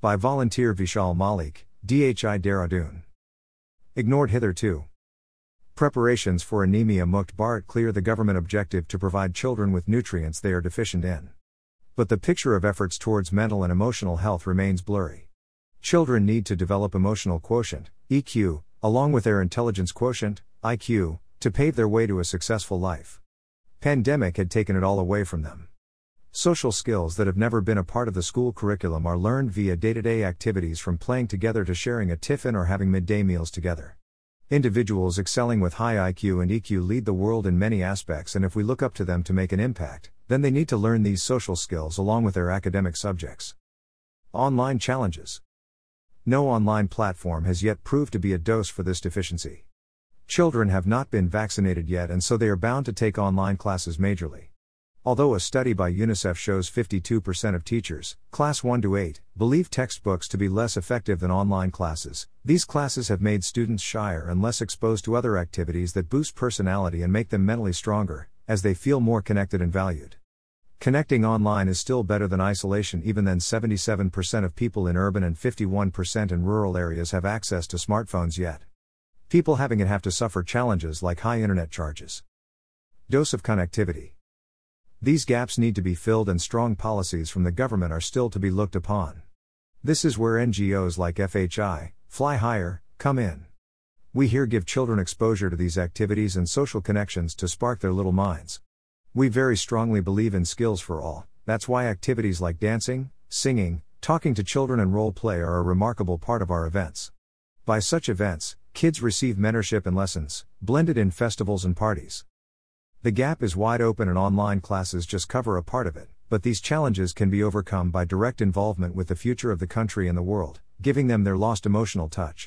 By volunteer Vishal Malik, DHI Dehradun. Ignored hitherto. Preparations for Anemia Mukt Bharat clear the government objective to provide children with nutrients they are deficient in. But the picture of efforts towards mental and emotional health remains blurry. Children need to develop emotional quotient, EQ, along with their intelligence quotient, IQ, to pave their way to a successful life. Pandemic had taken it all away from them. Social skills that have never been a part of the school curriculum are learned via day to day activities from playing together to sharing a tiffin or having midday meals together. Individuals excelling with high IQ and EQ lead the world in many aspects, and if we look up to them to make an impact, then they need to learn these social skills along with their academic subjects. Online challenges. No online platform has yet proved to be a dose for this deficiency. Children have not been vaccinated yet, and so they are bound to take online classes majorly. Although a study by UNICEF shows 52% of teachers, class 1 to 8, believe textbooks to be less effective than online classes, these classes have made students shyer and less exposed to other activities that boost personality and make them mentally stronger, as they feel more connected and valued. Connecting online is still better than isolation, even then, 77% of people in urban and 51% in rural areas have access to smartphones yet. People having it have to suffer challenges like high internet charges. Dose of connectivity. These gaps need to be filled, and strong policies from the government are still to be looked upon. This is where NGOs like FHI, Fly Higher, come in. We here give children exposure to these activities and social connections to spark their little minds. We very strongly believe in skills for all, that's why activities like dancing, singing, talking to children, and role play are a remarkable part of our events. By such events, kids receive mentorship and lessons, blended in festivals and parties. The gap is wide open and online classes just cover a part of it, but these challenges can be overcome by direct involvement with the future of the country and the world, giving them their lost emotional touch.